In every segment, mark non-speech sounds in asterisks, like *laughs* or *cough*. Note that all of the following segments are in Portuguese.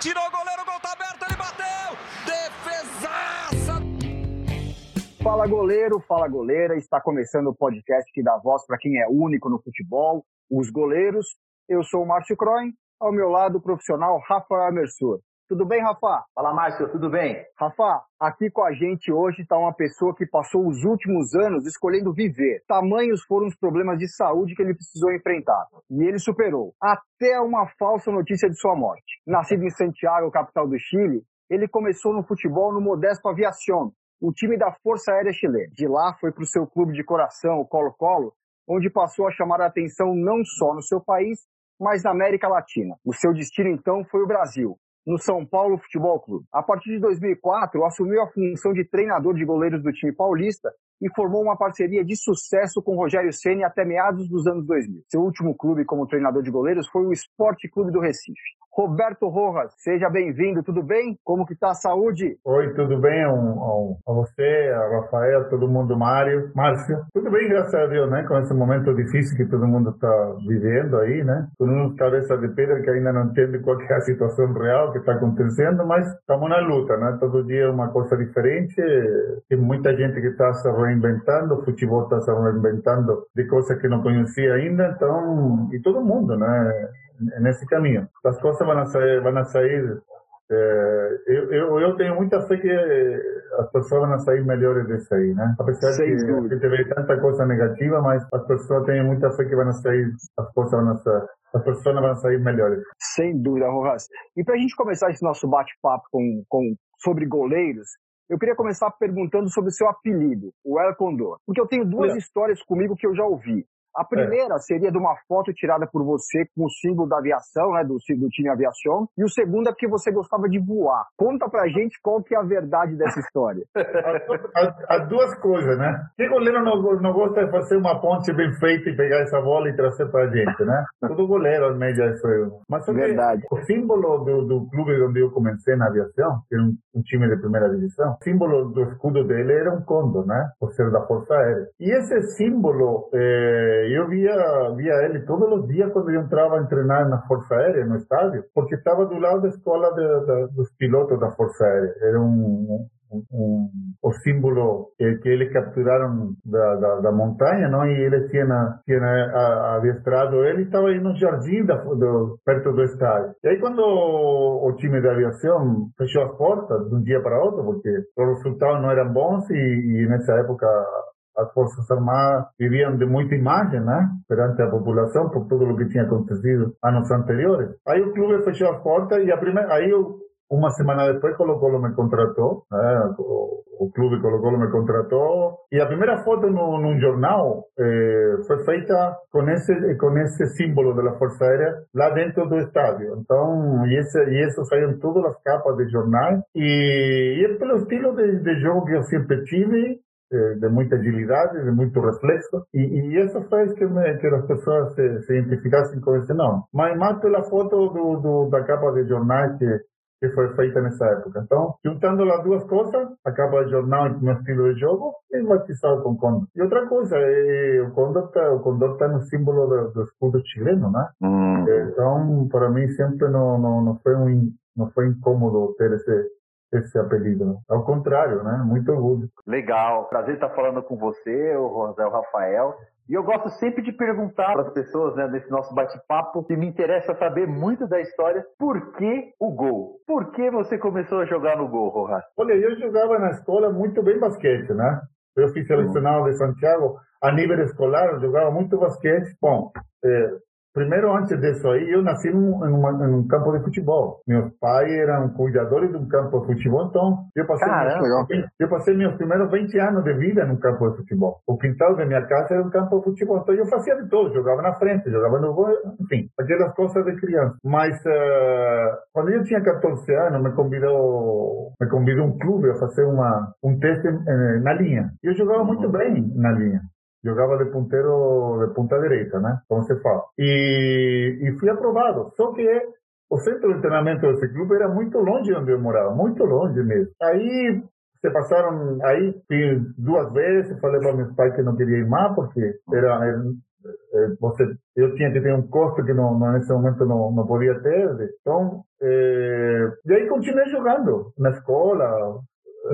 Tirou o goleiro, o gol tá aberto, ele bateu! Defesaça! Fala goleiro, fala goleira, está começando o podcast que dá voz para quem é único no futebol, os goleiros. Eu sou o Márcio Croin, ao meu lado o profissional Rafa Amersur. Tudo bem, Rafa? Fala, Márcio, tudo bem? Rafa, aqui com a gente hoje está uma pessoa que passou os últimos anos escolhendo viver. Tamanhos foram os problemas de saúde que ele precisou enfrentar. E ele superou. Até uma falsa notícia de sua morte. Nascido em Santiago, capital do Chile, ele começou no futebol no Modesto Aviación, o time da Força Aérea Chilena. De lá foi para o seu clube de coração, o Colo-Colo, onde passou a chamar a atenção não só no seu país, mas na América Latina. O seu destino então foi o Brasil, no São Paulo Futebol Clube. A partir de 2004, assumiu a função de treinador de goleiros do time paulista e formou uma parceria de sucesso com Rogério Ceni até meados dos anos 2000. Seu último clube como treinador de goleiros foi o Esporte Clube do Recife. Roberto Rojas, seja bem-vindo, tudo bem? Como que tá a saúde? Oi, tudo bem? Um, um, a você, a Rafael, todo mundo, Mário, Márcio. Tudo bem, graças a Deus, né? Com esse momento difícil que todo mundo está vivendo aí, né? Todo mundo cabeça de pedra que ainda não entende qual é a situação real que está acontecendo, mas estamos na luta, né? Todo dia é uma coisa diferente. Tem muita gente que está se reinventando, o futebol está se reinventando de coisas que não conhecia ainda, então, e todo mundo, né? Nesse caminho. As coisas vão sair, vão sair é, eu, eu, eu, tenho muita fé que as pessoas vão sair melhores disso aí, né? Apesar Sem de dúvida. que teve tanta coisa negativa, mas as pessoas têm muita fé que vão sair, as coisas vão sair, as pessoas vão sair melhores. Sem dúvida, Rojas. E para a gente começar esse nosso bate-papo com, com, sobre goleiros, eu queria começar perguntando sobre o seu apelido, o El Condor. Porque eu tenho duas é. histórias comigo que eu já ouvi. A primeira é. seria de uma foto tirada por você com o símbolo da aviação, né, do, do time aviação, e o segundo é porque você gostava de voar. Conta pra gente qual que é a verdade dessa história. *laughs* As duas coisas, né? Que goleiro não, não gosta de fazer uma ponte bem feita e pegar essa bola e trazer pra gente, né? *laughs* Todo goleiro, médias, isso. Mas verdade. o símbolo do, do clube onde eu comecei na aviação, que era um, um time de primeira divisão, o símbolo do escudo dele era um condor, né? Por ser da Força Aérea. E esse símbolo... Eh, eu via, via ele todos os dias quando eu entrava a treinar na Força Aérea, no estádio, porque estava do lado da escola de, de, dos pilotos da Força Aérea. Era um, um, um, o símbolo que, eles capturaram da, da, da, montanha, não? E ele tinha, tinha adestrado ele estava aí no jardim da, do, perto do estádio. E aí quando o, o, time de aviação fechou as portas de um dia para outro, porque os resultados não eram bons e, e nessa época as Forças Armadas viviam de muita imagem, né? Perante a população, por tudo o que tinha acontecido anos anteriores. Aí o clube fechou as portas e a primeira, aí eu, uma semana depois Colo Colo me contratou, né? o, o clube Colo Colo me contratou e a primeira foto no, num jornal eh, foi feita com esse com esse símbolo da Força Aérea lá dentro do estádio. Então, e, esse, e isso saiu todas as capas de jornais e, e pelo estilo de, de jogo que eu sempre tive, de muita agilidade, de muito reflexo, e, e isso fez que, me, que as pessoas se, se identificassem com esse nome. Mas mais pela foto do, do, da capa de jornal que, que foi feita nessa época. Então, juntando as duas coisas, a capa de jornal e o estilo de jogo, e batizado com Condor. E outra coisa, é, o Condor está o Condor tá no símbolo do, do escudo chileno, né? Hum. Então, para mim, sempre não, não, não, foi um, não foi incômodo ter esse esse apelido. Né? Ao contrário, né? Muito orgulho. Legal. Prazer estar falando com você, o Rosel Rafael. E eu gosto sempre de perguntar para as pessoas, né, nesse nosso bate-papo, que me interessa saber muito da história, por que o gol? Por que você começou a jogar no gol, Rojas? Olha, eu jogava na escola muito bem basquete, né? Eu fui selecionado de Santiago a nível escolar, eu jogava muito basquete. Bom, é, Primeiro, antes disso aí, eu nasci num, num campo de futebol. Meus pais eram cuidadores de um campo de futebol, então eu passei, Caramba, meus, eu passei meus primeiros 20 anos de vida num campo de futebol. O quintal da minha casa era um campo de futebol, então eu fazia de tudo, jogava na frente, jogava no gol, enfim, aquelas coisas de criança. Mas uh, quando eu tinha 14 anos, me convidou, me convidou um clube a fazer uma, um teste eh, na linha. Eu jogava muito uhum. bem na linha jogava de ponteiro de ponta direita, né? Como se fala. E, e fui aprovado. Só que o centro de treinamento desse clube era muito longe de onde eu morava, muito longe mesmo. Aí se passaram, aí duas vezes, falei para meus pais que não queria ir mais, porque era, era eh, você, eu tinha que ter um custo que não, nesse momento não, não podia ter. Então, eh, e aí continuei jogando na escola,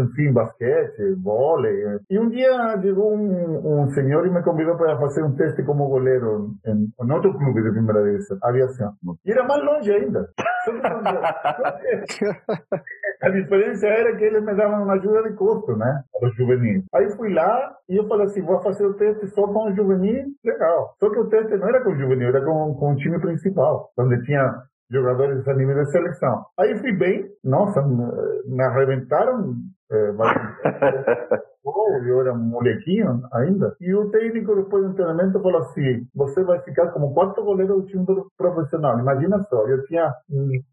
enfim, basquete, vôlei. E um dia chegou um, um senhor e me convidou para fazer um teste como goleiro em, em outro clube de primeira divisão, aviação. E era mais longe ainda. A diferença era que eles me davam uma ajuda de custo, né? Para os juvenis. Aí fui lá e eu falei assim: vou fazer o teste só com o juvenil, legal. Só que o teste não era com o juvenil, era com, com o time principal, onde tinha jogadores a nível de seleção. Aí fui bem, nossa, me arrebentaram. É, *laughs* eu era molequinho ainda. E o técnico, depois do treinamento, falou assim: Você vai ficar como quarto goleiro do time profissional. Imagina só, eu tinha,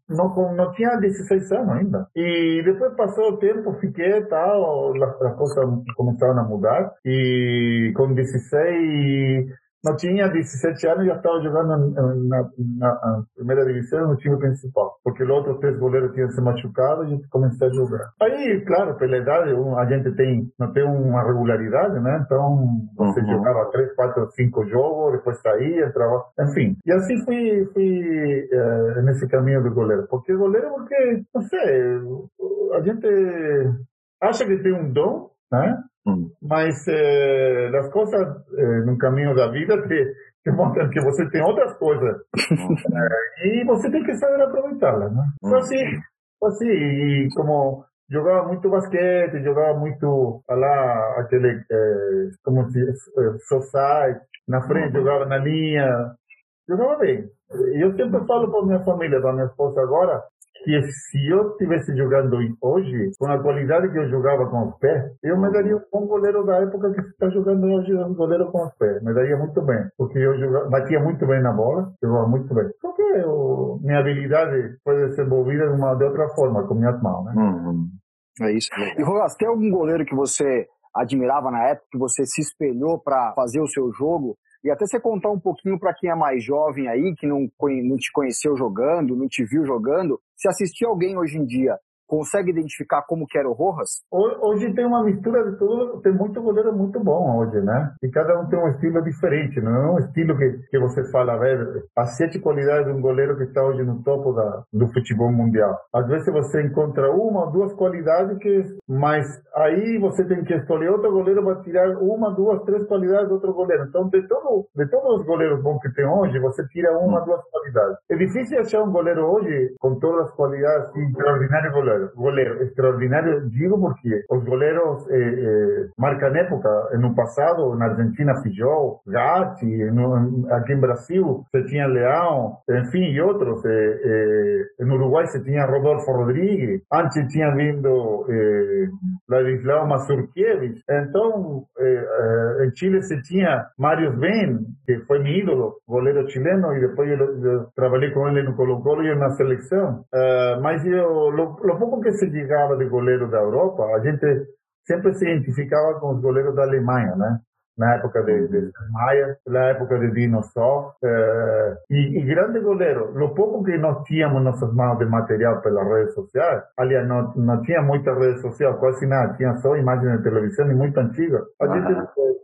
não, não tinha 16 anos ainda. E depois passou o tempo, fiquei tal, as coisas começaram a mudar. E com 16 não tinha 17 anos e já estava jogando na, na, na, primeira divisão no time principal, porque os outros três goleiros tinham se machucado e começou a jogar. Aí, claro, pela idade, a gente tem, não tem uma regularidade, né? Então, você uhum. jogava três, quatro, cinco jogos, depois saía, entrava, enfim. E assim fui, fui uh, nesse caminho do goleiro. Porque goleiro, porque, não sei, a gente acha que tem um dom, né? Hum. Mas é, as coisas é, no caminho da vida te, te mostram que você tem outras coisas é, e você tem que saber aproveitá-las. Né? Hum. Assim, assim, e como jogava muito basquete, jogava muito lá aquele como se society, na frente uhum. jogava na linha, jogava bem. Eu sempre falo para minha família, para minha esposa agora, que se eu estivesse jogando hoje, com a qualidade que eu jogava com os pés, eu me daria um bom goleiro da época que está jogando hoje, um goleiro com os pés. Me daria muito bem, porque eu jogava, batia muito bem na bola, jogava muito bem. Porque eu, minha habilidade foi desenvolvida de, uma, de outra forma, com minhas mãos. Né? Uhum. É isso. E Rogas, tem algum goleiro que você admirava na época, que você se espelhou para fazer o seu jogo? E até você contar um pouquinho para quem é mais jovem aí, que não, não te conheceu jogando, não te viu jogando, se assistir alguém hoje em dia consegue identificar como que era o Rojas? Hoje tem uma mistura de tudo, tem muito goleiro muito bom hoje, né? E cada um tem um estilo diferente, não é um estilo que, que você fala, ver, as sete qualidades de um goleiro que está hoje no topo da, do futebol mundial. Às vezes você encontra uma ou duas qualidades que, mas aí você tem que escolher outro goleiro para tirar uma, duas, três qualidades do outro goleiro. Então, de, todo, de todos os goleiros bons que tem hoje, você tira uma, duas qualidades. É difícil achar um goleiro hoje com todas as qualidades, extraordinário goleiro goleiro. Goleiro extraordinário, digo porque os goleiros eh, eh, marcam época. No passado, na Argentina, Fijol, Gatti, no, aqui em Brasil, você tinha Leão, enfim, e outros. Eh, no Uruguai, você tinha Rodolfo Rodrigues. Antes tinha vindo eh, Ladislao Mazurkiewicz. Então, em Chile, você tinha Mário Ben, que foi meu ídolo, goleiro chileno, e depois eu, eu trabalhei com ele no Colo-Colo e na seleção. mas eu, lo, lo pouco que se ligava de goleiro da Europa, a gente sempre se identificava com os goleiros da Alemanha, né? Na época de, de Maia, na época de Dino Só. Eh, e, e, grande goleiro. O pouco que nós tínhamos nossas mãos de material pelas redes sociais, aliás, não, não tinha muita rede social, quase nada, tinha só imagens de televisão e muito antiga. A gente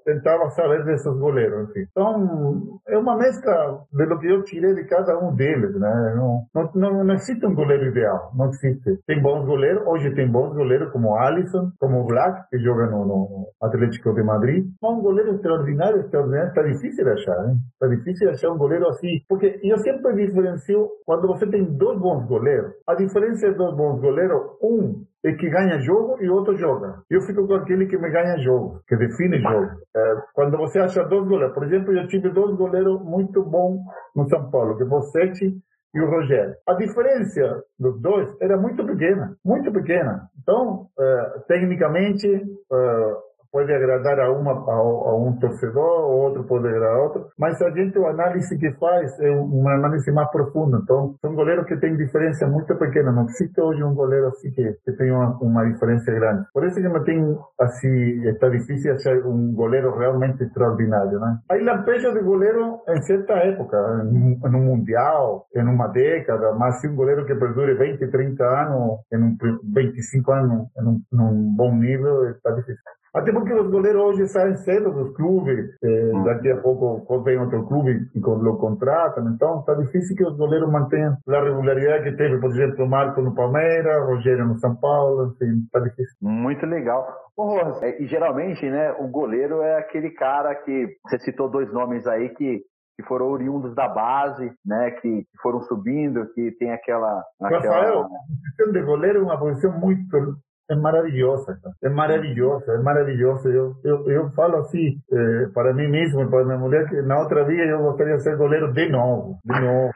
tentava saber desses goleiros. Enfim. Então, é uma mescla de lo que eu tirei de cada um deles. Né? Não, não, não existe um goleiro ideal, não existe. Tem bons goleiros, hoje tem bons goleiros como Alisson, como Black, que joga no, no Atlético de Madrid. Um goleiro extraordinário, extraordinário, está difícil de achar. Está difícil de achar um goleiro assim, porque eu sempre diferencio, quando você tem dois bons goleiros, a diferença dos bons goleiros, um é que ganha jogo e outro joga. Eu fico com aquele que me ganha jogo, que define jogo. É, quando você acha dois goleiros, por exemplo, eu tive dois goleiros muito bons no São Paulo, que foi o Sete e o Rogério. A diferença dos dois era muito pequena, muito pequena. Então, é, tecnicamente, é, pode agradar a, uma, a, a um torcedor, o outro pode agradar a outro, mas a gente, a análise que faz é uma análise mais profunda. Então, são goleiros que têm diferença muito pequena. Não existe hoje um goleiro assim que, que tem uma, uma diferença grande. Por isso que não tem, assim, está difícil achar um goleiro realmente extraordinário, né? Aí lampejo de goleiro em certa época, um mundial, em uma década, mas se um goleiro que perdure 20, 30 anos, em um 25 anos, em um, num bom nível, está difícil. Até porque os goleiros hoje saem cedo dos clubes, eh, daqui a pouco vem outro clube e lo contratam, então está difícil que os goleiros mantenham a regularidade que teve, por exemplo, o Marco no Palmeiras, Rogério no São Paulo, enfim, está difícil. Muito legal. Bom, e geralmente, né, o goleiro é aquele cara que, você citou dois nomes aí que que foram oriundos da base, né, que, foram subindo, que tem aquela... aquela... Rafael, a posição de goleiro é uma posição muito é maravilhosa, é maravilhosa, é maravilhosa. Eu, eu, eu falo assim eh, para mim mesmo, para minha mulher, que na outra vida eu gostaria de ser goleiro de novo, de novo.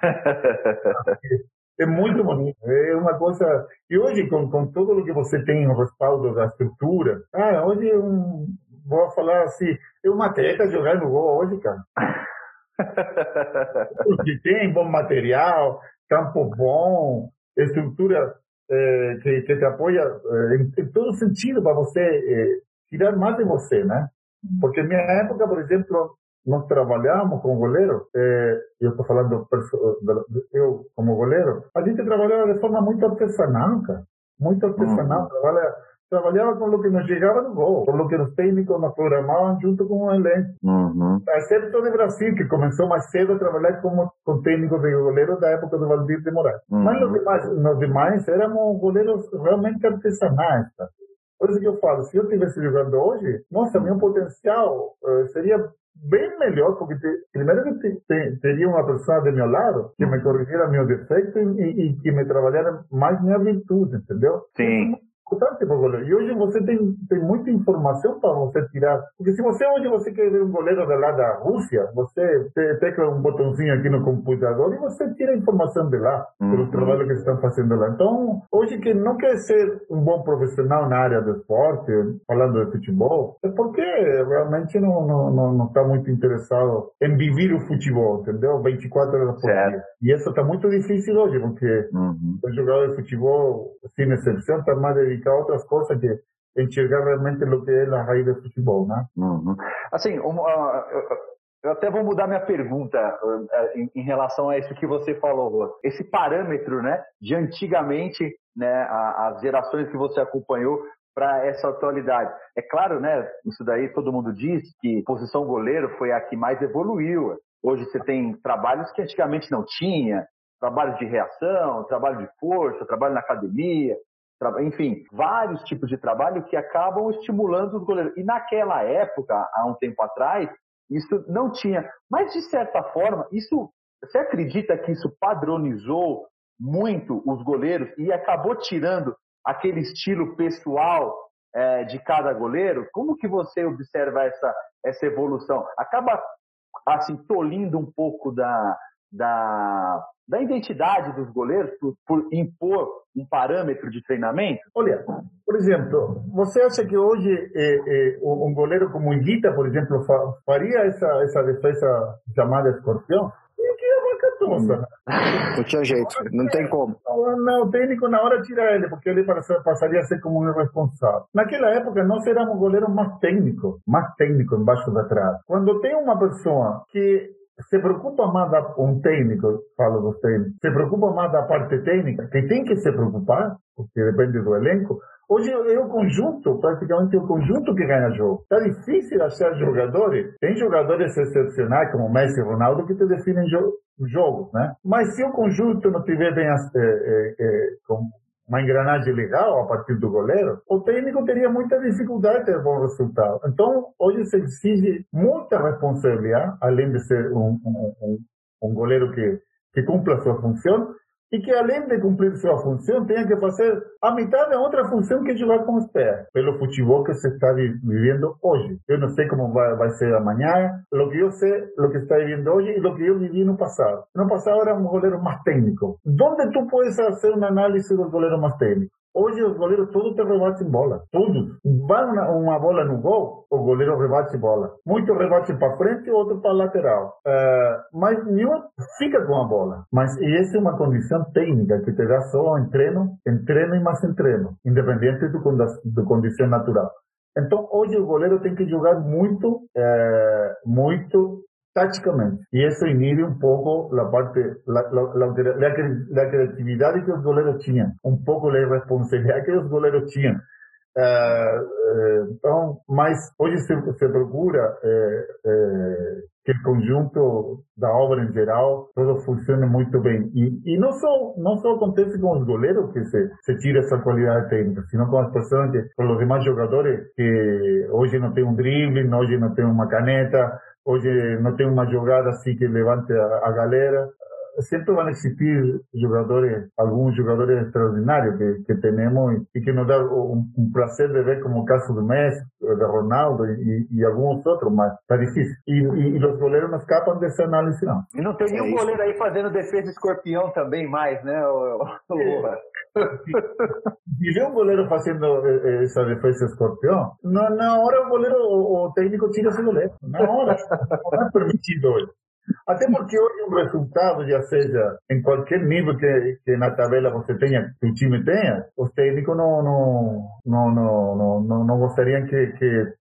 é muito bonito, é uma coisa. E hoje, com, com todo o que você tem, o respaldo da estrutura, ah, hoje eu vou falar assim, é uma teca jogar no gol hoje, cara. *laughs* Porque tem bom material, campo bom, estrutura eh, que, que, te apoia eh, em, em, todo sentido para você eh, tirar mais de você, né? Porque na minha época, por exemplo, nós trabalhávamos com goleiro, eu estou falando eu como goleiro, a gente trabalhava de forma muito artesanal, cara. Muito artesanal. Uhum. Trabalha, trabalhava com o que nos chegava no gol, com o que os técnicos nos programavam junto com o elenco. Uhum. Exceto de Brasil, que começou mais cedo a trabalhar como, com técnicos de goleiro da época do Valdir de Moraes. Uhum. Mas nos demais, nos demais éramos goleiros realmente artesanais. Tá? Por isso que eu falo, se eu estivesse jogando hoje, nossa, meu potencial uh, seria bem melhor, porque te, primeiro que te, te, teria uma pessoa de meu lado que me corrigisse meu defeito e, e, e que me trabalhara mais minha virtude, entendeu? Sim o goleiro. E hoje você tem, tem muita informação para você tirar. Porque se você hoje você quer ver um goleiro da lá da Rússia, você tecla um botãozinho aqui no computador e você tira a informação de lá, uhum. pelos trabalhos que estão fazendo lá. Então, hoje que não quer ser um bom profissional na área do esporte, falando de futebol, é porque realmente não, não, não, não está muito interessado em viver o futebol, entendeu? 24 horas por certo. dia. E isso está muito difícil hoje, porque uhum. o jogador de futebol, sem exceção, está mais dedicado dedicar a outras coisas que enxergar realmente o que é a raiz do futebol, né? Uhum. Assim, uma, eu até vou mudar minha pergunta uh, em, em, relação a isso que você falou, Esse parâmetro, né, de antigamente, né, as gerações que você acompanhou para essa atualidade. É claro, né, isso daí todo mundo diz que posição goleiro foi a que mais evoluiu. Hoje você tem trabalhos que antigamente não tinha, trabalho de reação, trabalho de força, trabalho na academia, enfim, vários tipos de trabalho que acabam estimulando os goleiros. E naquela época, há um tempo atrás, isso não tinha. Mas, de certa forma, isso você acredita que isso padronizou muito os goleiros e acabou tirando aquele estilo pessoal é, de cada goleiro? Como que você observa essa, essa evolução? Acaba assim tolindo um pouco da, da, da identidade dos goleiros por, por, impor um parâmetro de treinamento? Olha, por exemplo, você acha que hoje é, é, um goleiro como Iguita, por exemplo, faria essa, essa defesa chamada escorpião? *laughs* Não tinha jeito, não tem como. Não, o técnico na hora tira ele, porque ele passaria a ser como um irresponsável. Naquela época, nós éramos goleiros mais técnicos, mais técnicos embaixo da trave. Quando tem uma pessoa que se preocupa mais da, um técnico, falo dos técnicos, se preocupa mais da parte técnica, que tem que se preocupar, porque depende do elenco. Hoje é o conjunto, praticamente é o conjunto que ganha jogo. Está difícil achar jogadores. Tem jogadores excepcionais, como Messi e Ronaldo, que te definem jo jogos, né? Mas se o conjunto não tiver bem é, é, é, uma engrenagem legal a partir do goleiro, o técnico teria muita dificuldade de ter bom resultado. Então, hoje se exige muita responsabilidade, além de ser um, um, um, um goleiro que, que cumpra a sua função, e que além de cumprir sua função, tenha que fazer a metade da outra função que jogar com os pés, pelo futebol que se está vivendo hoje. Eu não sei como vai, vai ser amanhã, o que eu sei, o que está vivendo hoje e o que eu vivi no passado. No passado era um goleiro mais técnico. Onde tu podes fazer uma análise do goleiro mais técnico? Hoje os goleiros todos te rebatem bola. Todos. Vai uma, uma, bola no gol, o goleiro rebate bola. Muitos rebatem para frente, outros para lateral. Uh, mas nenhum fica com a bola. Mas e essa é uma condição técnica que te dá só em treino, em treino e mais em treino, independente do, do condição natural. Então hoje o goleiro tem que jogar muito, é, muito tácticamente. E isso inibe un poco la parte, la, la, la, la, creatividad que los goleros tinham, un poco la responsabilidad que los goleros tinham. então, mas hoje se, se procura que o conjunto da obra em geral todo funcione muito bem e, e não só não só acontece com os goleiros que se, se tira essa qualidade técnica, sino com as pessoas que com os demais jogadores que hoje não tem um drible, hoje não tem uma caneta, hoje não tem uma jogada assim que levante a, a galera siempre van a existir jugadores, algunos jugadores extraordinarios que, que tenemos y, que nos da un, un, placer de ver como el caso de Messi, de Ronaldo y, y algunos otros, mas está difícil. E, e, os goleiros não escapam dessa análise, não. E não tem nenhum é goleiro aí fazendo defesa de escorpião também mais, né? O, o, e ver um goleiro fazendo essa defesa escorpião, na, na hora o goleiro, o, o técnico tira esse goleiro. Na hora. Não é permitido hoje. Até porque hoje um resultado, já seja em qualquer nível que, que na tabela você tenha, que o time tenha, os técnicos não, não, não, não, não, não gostariam que, que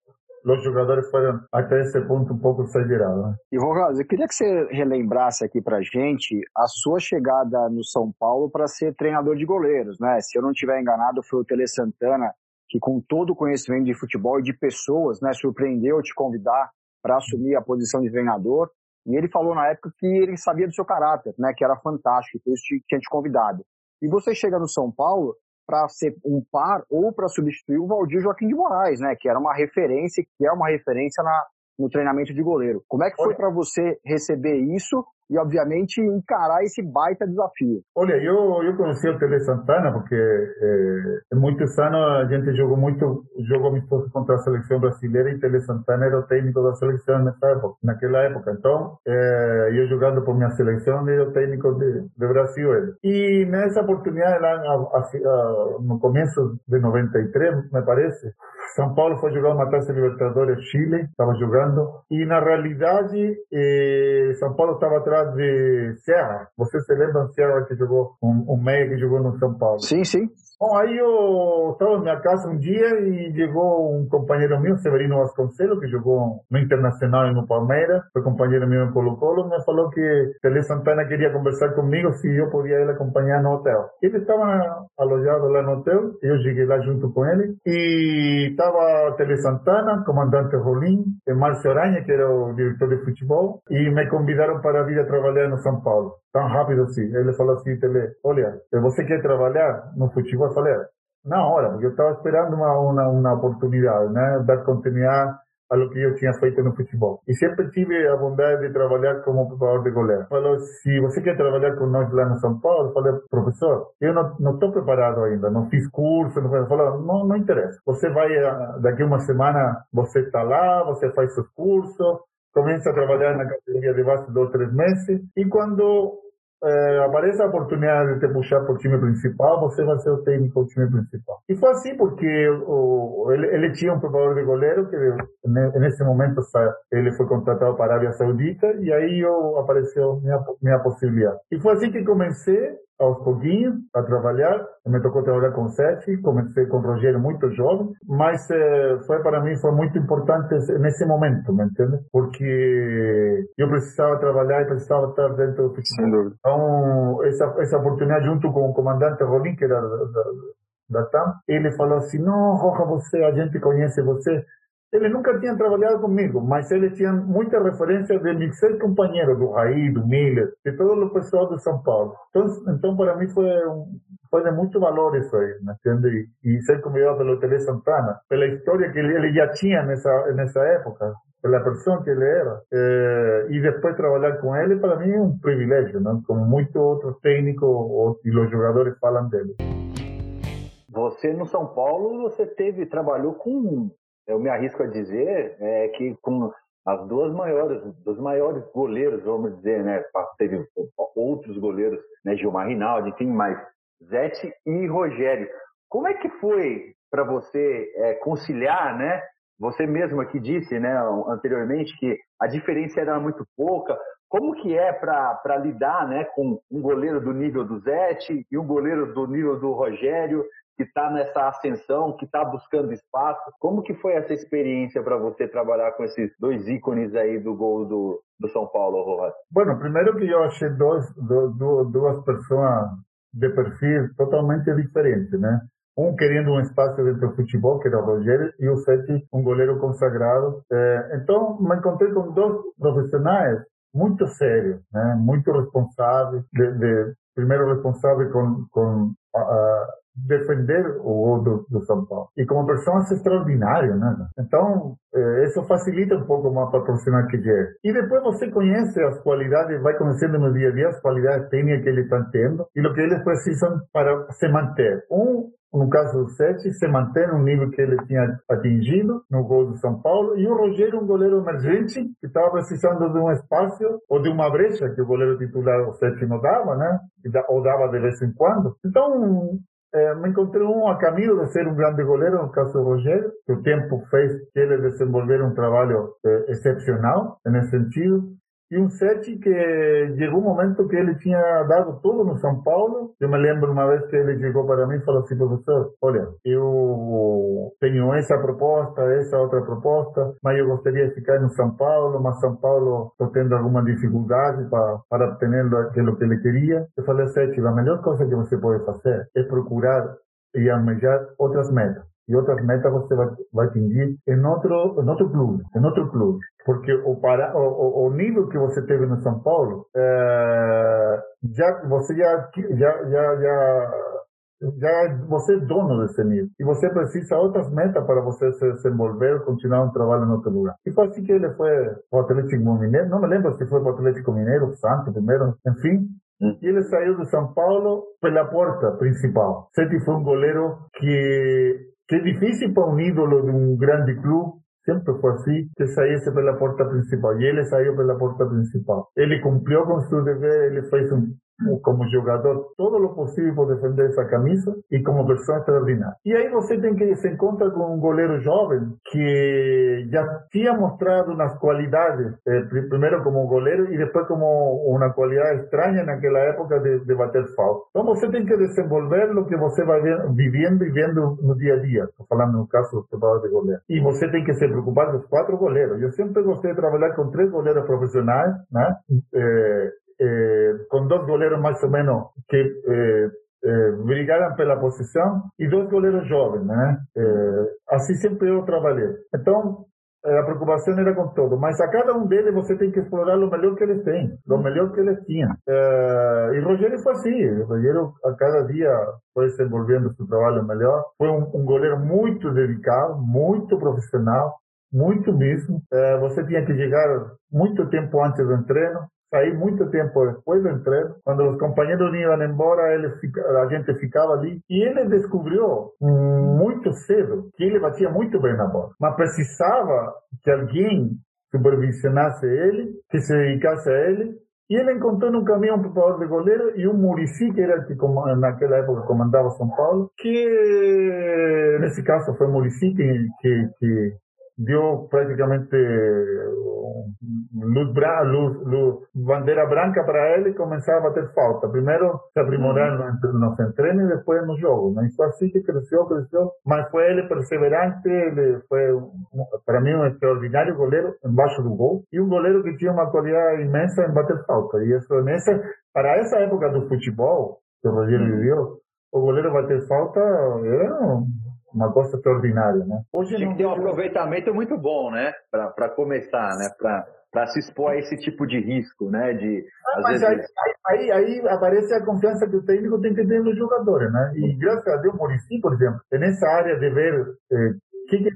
os jogadores foram até esse ponto um pouco exagerado. Né? Rojas, eu queria que você relembrasse aqui pra gente a sua chegada no São Paulo para ser treinador de goleiros, né? Se eu não estiver enganado, foi o Tele Santana que com todo o conhecimento de futebol e de pessoas, né, surpreendeu te convidar para assumir a posição de treinador. E ele falou na época que ele sabia do seu caráter, né, que era fantástico, por isso tinha te convidado. E você chega no São Paulo para ser um par ou para substituir o Valdir Joaquim de Moraes, né, que era uma referência, que é uma referência na, no treinamento de goleiro. Como é que foi para você receber isso e, obviamente, encarar esse baita desafio? Olha, eu, eu conheci o Tele Santana porque é, muitos anos a gente jogou muito jogo amistoso contra a seleção brasileira e Tele Santana era o técnico da seleção nessa época, naquela época. Então, é, eu jogando por minha seleção, ele era o técnico de, de Brasil. Ele. E nessa oportunidade, lá, no começo de 93, me parece, são Paulo foi jogar uma Taça Libertadores Chile, estava jogando, e na realidade eh, São Paulo estava atrás de Serra. Você se lembra de Serra que jogou, um, um meia que jogou no São Paulo? Sim, sim. Bom, aí eu estava na minha casa um dia e chegou um companheiro meu, Severino Vasconcelos, que jogou no Internacional e no Palmeiras, foi companheiro meu em Colo-Colo, me falou que Tele Santana queria conversar comigo se eu podia ele acompanhar no hotel. Ele estava alojado lá no hotel, eu cheguei lá junto com ele e estava Tele Santana, comandante Rolim, Márcio Aranha, que era o diretor de futebol, e me convidaram para vir a trabalhar no São Paulo. Tão rápido assim. Ele falou assim, Tele, olha, você quer trabalhar no futebol? Eu falei, na hora, porque eu estava esperando uma, uma, uma oportunidade, né? Dar continuidade a lo que eu tinha feito no futebol. E sempre tive a bondade de trabalhar como preparador de goleiro. Falou, se você quer trabalhar com nós lá no São Paulo, eu falei, professor, eu não estou preparado ainda, não fiz curso, não falou, não, não interessa. Você vai, ah, daqui uma semana, você está lá, você faz seus cursos, começa a trabalhar na categoria de base dois, três meses, e quando é, a oportunidade de te puxar para o time principal, você vai ser o técnico do time principal. E foi assim porque o, ele, ele, tinha um preparador de goleiro que nesse momento ele foi contratado para a Arábia Saudita e aí eu, apareceu minha, minha possibilidade. E foi assim que comecei aos pouquinhos a trabalhar. Me tocou trabalhar com sete, comecei com o Rogério muito jovem, mas eh, foi para mim foi muito importante nesse momento, me entende? Porque eu precisava trabalhar e precisava estar dentro do futebol. Então, essa, essa oportunidade junto com o comandante Rolim, que era da, da, da TAM, ele falou assim, não, Roja, você, a gente conhece você, ele nunca tinha trabalhado comigo, mas ele tinha muita referência de me ser companheiro do Raí, do Miller, de todo o pessoal de São Paulo. Então, então para mim foi um, foi de muito valor isso aí, ¿me entende? E ser convidado pelo Tele Santana, pela história que ele, já tinha nessa nessa época, pela pessoa que ele era, eh, e depois trabalhar com ele, para mim é um privilégio, não? como muitos outros técnicos e os jogadores falam dele. Você no São Paulo, você teve, trabalhou com eu me arrisco a dizer é, que com as duas maiores, dos maiores goleiros, vamos dizer, né? Teve outros goleiros, né? Gilmar Rinaldi, enfim, mais Zete e Rogério. Como é que foi para você é, conciliar, né? Você mesmo aqui disse, né, anteriormente, que a diferença era muito pouca. Como que é para lidar, né, com um goleiro do nível do Zete e um goleiro do nível do Rogério? Que está nessa ascensão, que está buscando espaço. Como que foi essa experiência para você trabalhar com esses dois ícones aí do gol do, do São Paulo, Rojas? Bueno, primeiro que eu achei dois, do, duas pessoas de perfil totalmente diferente, né? um querendo um espaço dentro do futebol, que era o Rogério, e o Sete, um goleiro consagrado. É, então, me encontrei com dois profissionais muito sérios, né? muito responsáveis, de, de, primeiro responsável com, com defender o gol do, do, São Paulo. E como pessoas extraordinárias, né? Então, eh, isso facilita um pouco o profissional que é. E depois você conhece as qualidades, vai conhecendo no dia a dia as qualidades técnicas que ele está tendo e o que eles precisam para se manter. Um no caso do Sete, se mantém no nível que ele tinha atingido no gol do São Paulo, e o Rogério, um goleiro emergente, que estava precisando de um espaço ou de uma brecha que o goleiro titular, o Sete, não dava, né? Ou dava de vez em quando. Então, é, me encontrei um a caminho de ser um grande goleiro, no caso do Rogério, que o tempo fez que ele desenvolver um trabalho é, excepcional nesse sentido. E um set que chegou um momento que ele tinha dado tudo no São Paulo. Eu me lembro uma vez que ele chegou para mim e falou assim, professor, olha, eu tenho essa proposta, essa outra proposta, mas eu gostaria de ficar no São Paulo, mas São Paulo estou tendo alguma dificuldade para, para obter aquilo que ele queria. Eu falei, Sete, a melhor coisa que você pode fazer é procurar e almejar outras metas e outras metas você vai, vai atingir em outro, em outro clube, em outro clube. Porque o, para, o, o nível que você teve no São Paulo, é, já, você já, já, já, já já você é dono desse nível. E você precisa de outras metas para você se desenvolver, continuar um trabalho em outro lugar. E foi assim que ele foi para o Atlético Mineiro. Não me lembro se foi para o Atlético Mineiro, Santos primeiro, enfim. Hum. E ele saiu de São Paulo pela porta principal. Sempre foi um goleiro que que é difícil para um ídolo de um grande clube, sempre foi assim, que saísse pela porta principal. E ele saiu pela porta principal. Ele cumpriu com seu dever, ele fez um como jogador todo o possível para defender essa camisa e como pessoa extraordinária. E aí você tem que se encontra com um goleiro jovem que já tinha mostrado nas qualidades, eh, primeiro como goleiro e depois como uma qualidade estranha naquela época de, de bater falta. Então você tem que desenvolver o que você vai vivendo e vendo no dia a dia. Estou falando no caso de goleiro. E você tem que se preocupar dos quatro goleiros. Eu sempre gostei de trabalhar com três goleiros profissionais, né? Eh, eh, com dois goleiros mais ou menos que eh, eh, brigaram pela posição e dois goleiros jovens, né? Eh, assim sempre eu trabalhei. Então, a preocupação era com todo, mas a cada um deles você tem que explorar o melhor que eles têm, o melhor que eles tinham. E Rogério foi assim, Rogério a cada dia foi desenvolvendo seu trabalho melhor. Foi um, um goleiro muito dedicado, muito profissional, muito mesmo. Você tinha que chegar muito tempo antes do treino, saí muito tempo depois do treino, quando os companheiros iam embora, ele a gente ficava ali, e ele descobriu muito cedo que ele batia muito bem na bola, mas precisava que alguém supervisionasse ele, que se dedicasse a ele, e ele encontrou no caminho um preparador de goleiro e um Murici, que era que naquela época comandava São Paulo, que nesse caso foi Murici que, que, que dio prácticamente luz, luz, luz, bandeira branca para ele e começar a bater falta. Primeiro se aprimorar uhum. nos treinos e depois no jogo. Mas foi assim que cresceu, cresceu. Mas foi ele perseverante, ele foi, para mim, um extraordinário goleiro embaixo do gol e um goleiro que tinha uma qualidade imensa em bater falta. E isso, nessa, para essa época do futebol que o Rogério uhum. viveu, o goleiro bater falta era uma coisa extraordinária, né? Hoje não que ter um aproveitamento muito bom, né? Para começar, né? Para se expor a esse tipo de risco, né? De, ah, mas vezes... aí, aí, aí, aparece a confiança que o técnico tem que ter nos jogadores, né? E graças a Deus, o Muricy, por exemplo, nessa área de ver eh, que, que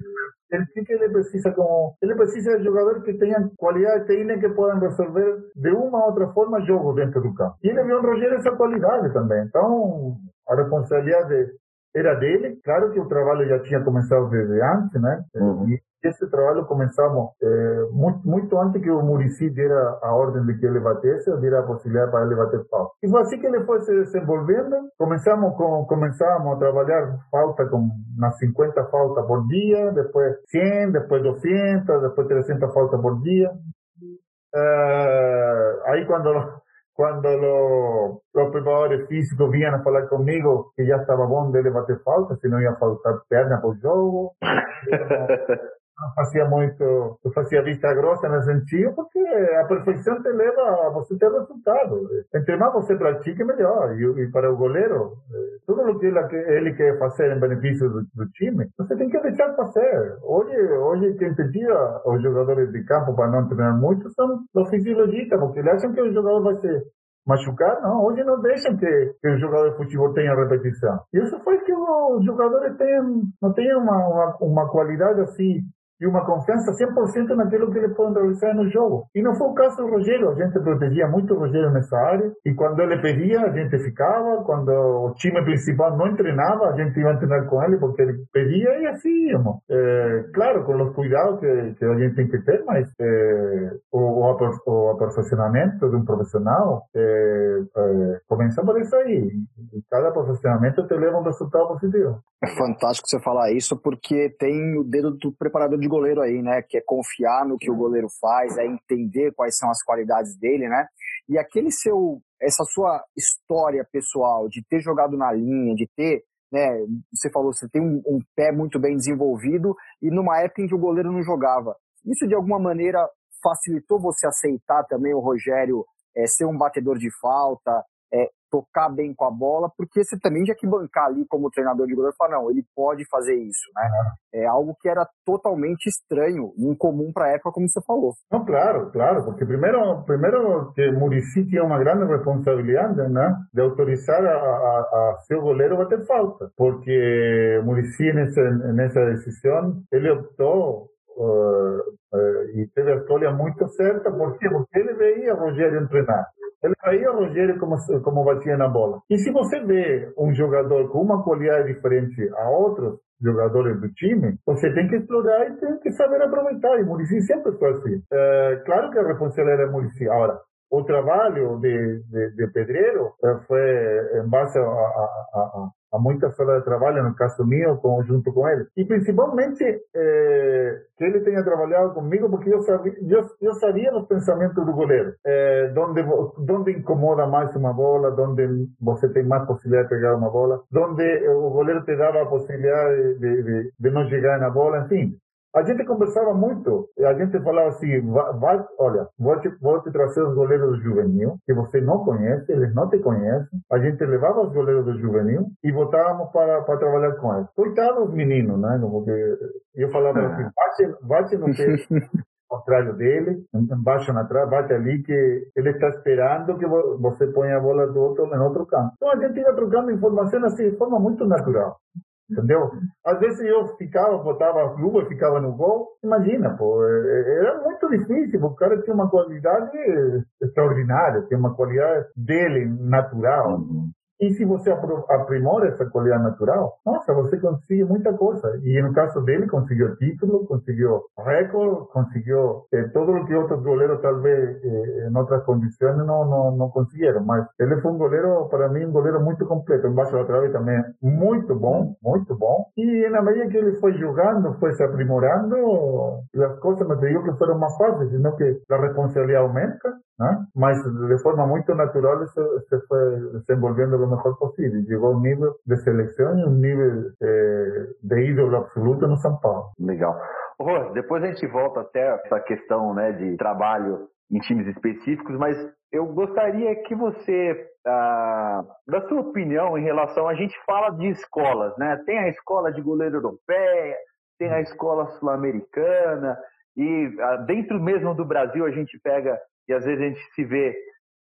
ele, que, que ele precisa como ele precisa de jogadores que tenham qualidade técnica que podem resolver de uma ou outra forma jogo dentro do campo. E ele viu no Rogério essa qualidade também. Então, a responsabilidade era dele. Claro que o trabalho já tinha começado desde antes, né? Uhum. E esse trabalho começamos é, muito, muito antes que o Murici dera a ordem de que ele batesse, eu dera a possibilidade para ele bater falta. E foi assim que ele foi se desenvolvendo. Começamos, com, começamos a trabalhar falta com umas 50 faltas por dia, depois 100, depois 200, depois 300 faltas por dia. Uh, aí quando cuando lo, los preparadores físicos vinieron a hablar conmigo que ya estaba bom dele bater falta, se não ia faltar perna por jogo. *laughs* não fazia muito, eu fazia vista grossa nesse sentido, porque a perfeição te leva a você ter resultado. Entre mais você pratica, melhor. E, e para o goleiro, eh, tudo o que ele, quer fazer em benefício do, do, time, você tem que deixar fazer. Hoje, hoje quem te tira os jogadores de campo para não treinar muito são os fisiologistas, porque eles acham que o jogador vai ser machucar, não. Hoje não deixam que, que o jogador de futebol tenha repetição. Isso faz que os jogadores tenham, não tenham uma, uma, uma qualidade assim e uma confiança 100% naquilo que ele pode realizar no jogo. E não foi o caso do Rogério, a gente protegia muito o Rogério nessa área, e quando ele pedia, a gente ficava, quando o time principal não treinava, a gente ia treinar com ele, porque ele pedia, e assim íamos. É, claro, com os cuidados que, que, a gente tem que ter, mas é, o, o, aperfeiçoamento de um profissional é, é, começa por isso aí, e cada profissionamento te leva a um resultado positivo. É fantástico você falar isso, porque tem o dedo do preparador de goleiro aí, né? Que é confiar no que o goleiro faz, é entender quais são as qualidades dele, né? E aquele seu, essa sua história pessoal de ter jogado na linha, de ter, né? Você falou, você tem um, um pé muito bem desenvolvido e numa época em que o goleiro não jogava. Isso de alguma maneira facilitou você aceitar também o Rogério é, ser um batedor de falta, é, tocar bem com a bola, porque você também tinha que bancar ali como treinador de goleiro e falar, não, ele pode fazer isso, né? É algo que era totalmente estranho, incomum para a época, como você falou. Não, claro, claro, porque primeiro, primeiro que Murici tinha uma grande responsabilidade, né, de autorizar a, a, a seu goleiro bater falta, porque Murici nessa, nessa decisão, ele optou Uh, e teve a escolha muito certa? Porque ele veia Rogério treinar. Ele caía Rogério como, como batia na bola. E se você vê um jogador com uma qualidade diferente a outros jogadores do time, você tem que explorar e tem que saber aproveitar. E Murici sempre foi assim. É, claro que a responsabilidade é Murici. Agora, o trabalho de, de, de pedreiro eh, foi em base a, a, a, a muitas horas de trabalho, no caso meu, com, junto com ele. E principalmente eh, que ele tenha trabalhado comigo, porque eu sabia, eu, eu sabia os pensamentos do goleiro. Eh, onde, onde incomoda mais uma bola, onde você tem mais possibilidade de pegar uma bola, onde o goleiro te dava a possibilidade de, de, de não chegar na bola, enfim. A gente conversava muito, a gente falava assim, vai, vai olha, vou te, vou te trazer os goleiros do juvenil, que você não conhece, eles não te conhecem. A gente levava os goleiros do juvenil e botávamos para, para trabalhar com eles. Coitados os meninos, né? Eu falava assim, bate, bate no peito. *laughs* contrário dele, embaixo na trave, bate ali que ele está esperando que você ponha a bola do outro em outro campo. Então a gente ia trocando informações assim de forma muito natural. Entendeu? Às vezes eu ficava, botava a luva e ficava no gol. Imagina, pô, é, é, era muito difícil, o cara tinha uma qualidade extraordinária, tinha uma qualidade dele natural. Uhum. E se você aprimora essa qualidade natural, nossa, você consegue muita coisa. E no caso dele, conseguiu título, conseguiu recorde, conseguiu eh, todo o que outros goleiros, talvez eh, em outras condições, não, não, não conseguiram. Mas ele foi um goleiro, para mim, um goleiro muito completo. Embaixo da trave também, muito bom, muito bom. E na medida que ele foi jogando, foi se aprimorando, as coisas, me digo que foram mais fáceis, senão que a responsabilidade aumenta, né? mas de forma muito natural isso se foi desenvolvendo o melhor possível. Chegou um nível de seleção e um nível eh, de ídolo absoluto no São Paulo. Legal. Rô, depois a gente volta até essa questão né, de trabalho em times específicos, mas eu gostaria que você, ah, da sua opinião em relação, a gente fala de escolas, né? Tem a escola de goleiro europeia, tem a escola sul-americana, e ah, dentro mesmo do Brasil a gente pega e às vezes a gente se vê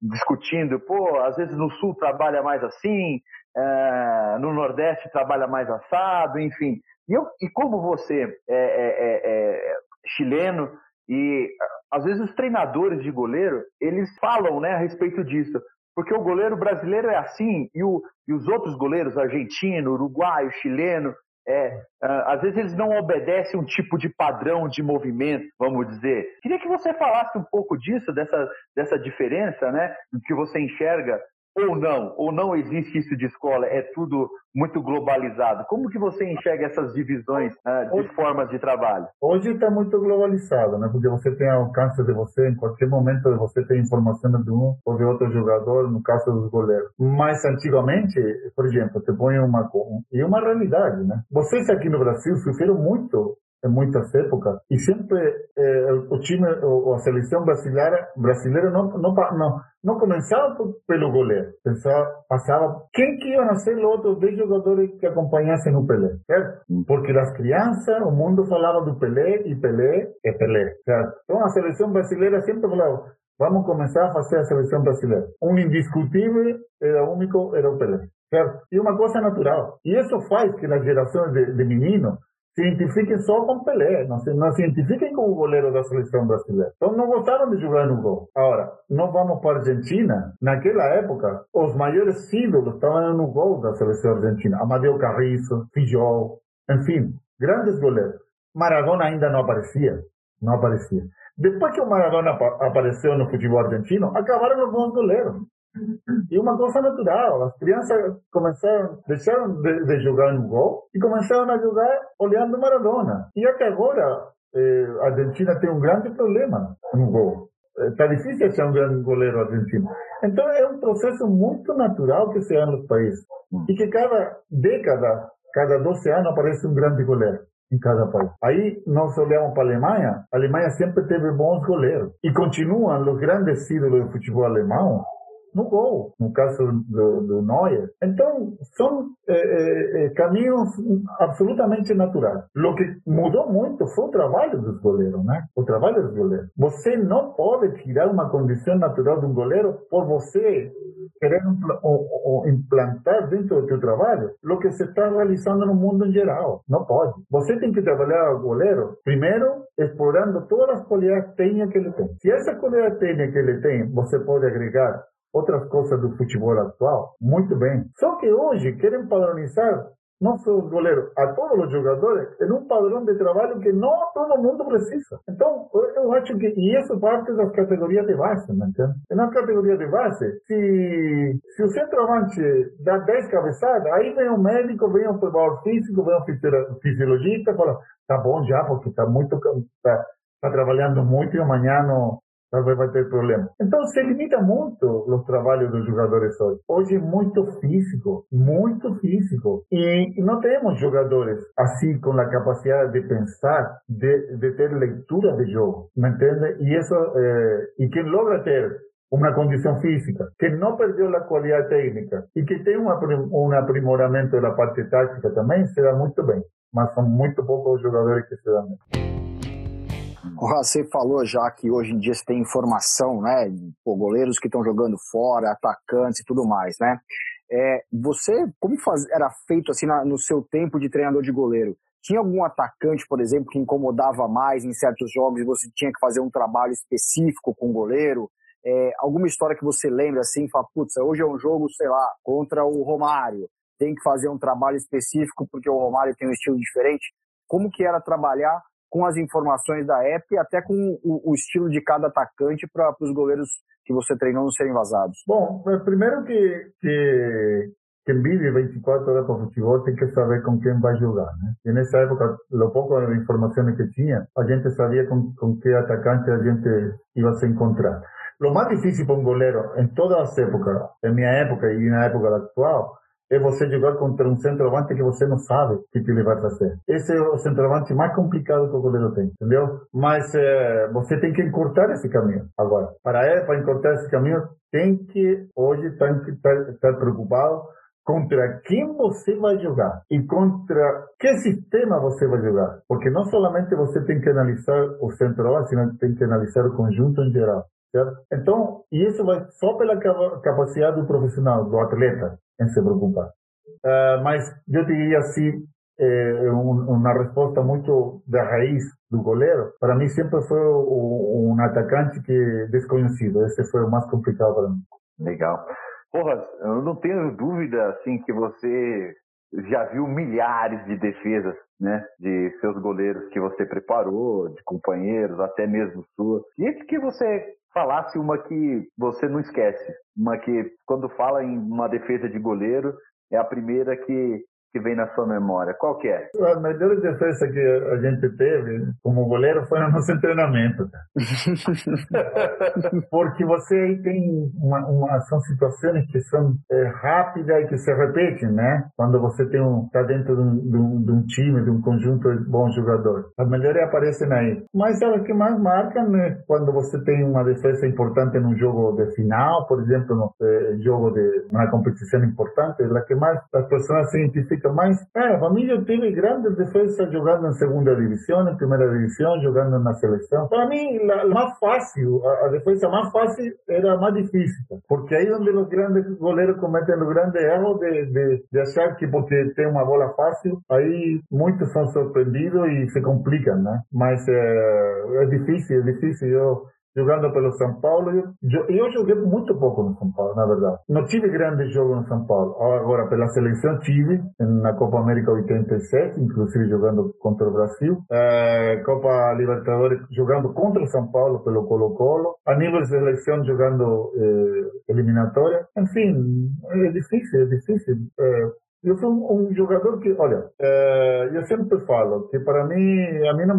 discutindo, pô, às vezes no sul trabalha mais assim, é, no nordeste trabalha mais assado, enfim. E, eu, e como você é, é, é, é chileno e às vezes os treinadores de goleiro eles falam, né, a respeito disso, porque o goleiro brasileiro é assim e, o, e os outros goleiros argentino, uruguaio, chileno é, ah, às vezes eles não obedecem um tipo de padrão de movimento, vamos dizer. Queria que você falasse um pouco disso, dessa, dessa diferença, né? Que você enxerga ou não, ou não existe isso de escola, é tudo muito globalizado. Como que você enxerga essas divisões né, de hoje, formas de trabalho? Hoje está muito globalizado, né? Porque você tem alcance de você, em qualquer momento você tem informação de um ou de outro jogador, no caso dos goleiros. Mas antigamente, por exemplo, te põe uma e uma realidade, né? Vocês aqui no Brasil sofreram muito em muitas épocas e sempre eh, o time, ou a seleção brasileira, brasileira não, não, não, não começava pelo goleiro. Pensava, passava quem que iam ser os outros 10 jogadores que acompanhassem o Pelé, certo? Porque as crianças, o mundo falava do Pelé e Pelé é Pelé, certo? Então a seleção brasileira sempre falava, vamos começar a fazer a seleção brasileira. Um indiscutível, era único, era o Pelé. Certo? E uma coisa natural. E isso faz que as gerações de, de meninos se identifiquem só com Pelé, não se, não se identifiquem com o goleiro da seleção brasileira. Então não gostaram de jogar no gol. Agora, não vamos para a Argentina. Naquela época, os maiores ídolos estavam no gol da seleção argentina. Amadeu Carrizo, Fijol, enfim, grandes goleiros. Maradona ainda não aparecia. Não aparecia. Depois que o Maradona apareceu no futebol argentino, acabaram os bons goleiros. E uma coisa natural, as crianças começaram, deixaram de, de jogar no gol e começaram a jogar olhando Maradona. E até agora, eh, a Argentina tem um grande problema no gol. Está eh, difícil achar um grande goleiro argentino. Então é um processo muito natural que se dá nos países. E que cada década, cada 12 anos, aparece um grande goleiro em cada país. Aí nós olhamos para a Alemanha, a Alemanha sempre teve bons goleiros. E continuam os grandes ídolos do futebol alemão no gol, no caso do, do Neuer. Então, são é, é, caminhos absolutamente naturais. O que mudou muito foi o trabalho dos goleiros, né? O trabalho dos goleiros. Você não pode tirar uma condição natural de um goleiro por você querer implantar dentro do seu trabalho o que você está realizando no mundo em geral. Não pode. Você tem que trabalhar o goleiro, primeiro, explorando todas as qualidades que ele tem. Se essa qualidade que ele tem, você pode agregar outras coisas do futebol atual, muito bem. Só que hoje querem padronizar não só os goleiros, a todos os jogadores, em um padrão de trabalho que não todo mundo precisa. Então, eu acho que, e isso parte das categorias de base, não entende? E nas categorias de base, se, se o centroavante dá 10 cabeçadas, aí vem o médico, vem o preparador físico, vem o fisiologista, fala, tá bom já, porque tá muito, tá, tá trabalhando muito e amanhã não, talvez vai ter problema. Então se limita muito os trabalhos dos jogadores hoje. Hoje é muito físico, muito físico. E não temos jogadores assim com a capacidade de pensar, de, de ter leitura de jogo, me entende? E isso, eh, e quem logra ter uma condição física, que não perdeu a qualidade técnica e que tem um, um aprimoramento da parte tática também, se dá muito bem. Mas são muito poucos os jogadores que se dão *laughs* bem. Você falou já que hoje em dia você tem informação, né? Pô, goleiros que estão jogando fora, atacantes e tudo mais, né? É, você, como faz, era feito assim na, no seu tempo de treinador de goleiro? Tinha algum atacante, por exemplo, que incomodava mais em certos jogos e você tinha que fazer um trabalho específico com o goleiro? É, alguma história que você lembra assim, fala, putz, hoje é um jogo, sei lá, contra o Romário, tem que fazer um trabalho específico porque o Romário tem um estilo diferente? Como que era trabalhar com as informações da época e até com o, o estilo de cada atacante para os goleiros que você treinou não serem vazados? Bom, primeiro que, que quem vive 24 horas para futebol tem que saber com quem vai jogar, né? E nessa época, o pouco de informações que tinha, a gente sabia com, com que atacante a gente ia se encontrar. O mais difícil para um goleiro, em todas as épocas, em minha época e na época atual, é você jogar contra um centroavante que você não sabe o que, ele vai fazer. Esse é o centroavante mais complicado que o goleiro tem, entendeu? Mas é, você tem que encurtar esse caminho. Agora, para, é, para encurtar esse caminho, tem que, hoje, tem que estar preocupado contra quem você vai jogar e contra que sistema você vai jogar. Porque não somente você tem que analisar o centroavante, mas tem que analisar o conjunto em geral. Certo? Então, isso vai só pela capacidade do profissional, do atleta em se preocupar. Uh, mas eu diria assim, é, uma resposta muito da raiz do goleiro, para mim sempre foi um, um atacante que desconhecido. Esse foi o mais complicado para mim. Legal. Porra, eu não tenho dúvida assim que você já viu milhares de defesas, né, de seus goleiros que você preparou, de companheiros, até mesmo sua. E que você falasse uma que você não esquece, uma que quando fala em uma defesa de goleiro é a primeira que que vem na sua memória? Qual que é? A melhor defesa que a gente teve como goleiro foi no nosso treinamento. *laughs* Porque você aí tem uma, uma, são situações que são é, rápidas e que se repetem, né? Quando você tem um, está dentro de um, de, um, de um, time, de um conjunto de bons jogadores. As melhores aparecem aí. Mas o que mais marca né? quando você tem uma defesa importante num jogo de final, por exemplo, no eh, jogo de uma competição importante, é a que mais as pessoas se identificam mais. É, mim eu tive grandes defesas jogando em segunda divisão, em primeira divisão, jogando na seleção. Para mim, a mais fácil, a, a defesa mais fácil era a mais difícil, porque aí onde os grandes goleiros cometem o grande erro de, de, de achar que porque tem uma bola fácil, aí muitos são surpreendidos e se complicam, né? Mas é, é difícil, é difícil. Eu jogando pelo São Paulo. Eu, eu joguei muito pouco no São Paulo, na verdade. Não tive grande jogo no São Paulo. Agora, pela seleção, tive na Copa América 87, inclusive jogando contra o Brasil. É, Copa Libertadores, jogando contra o São Paulo pelo Colo-Colo. A nível de seleção, jogando é, eliminatória. Enfim, é difícil, é difícil. É, eu sou um, jogador que, olha, é, eu sempre falo que para mim, a mim não,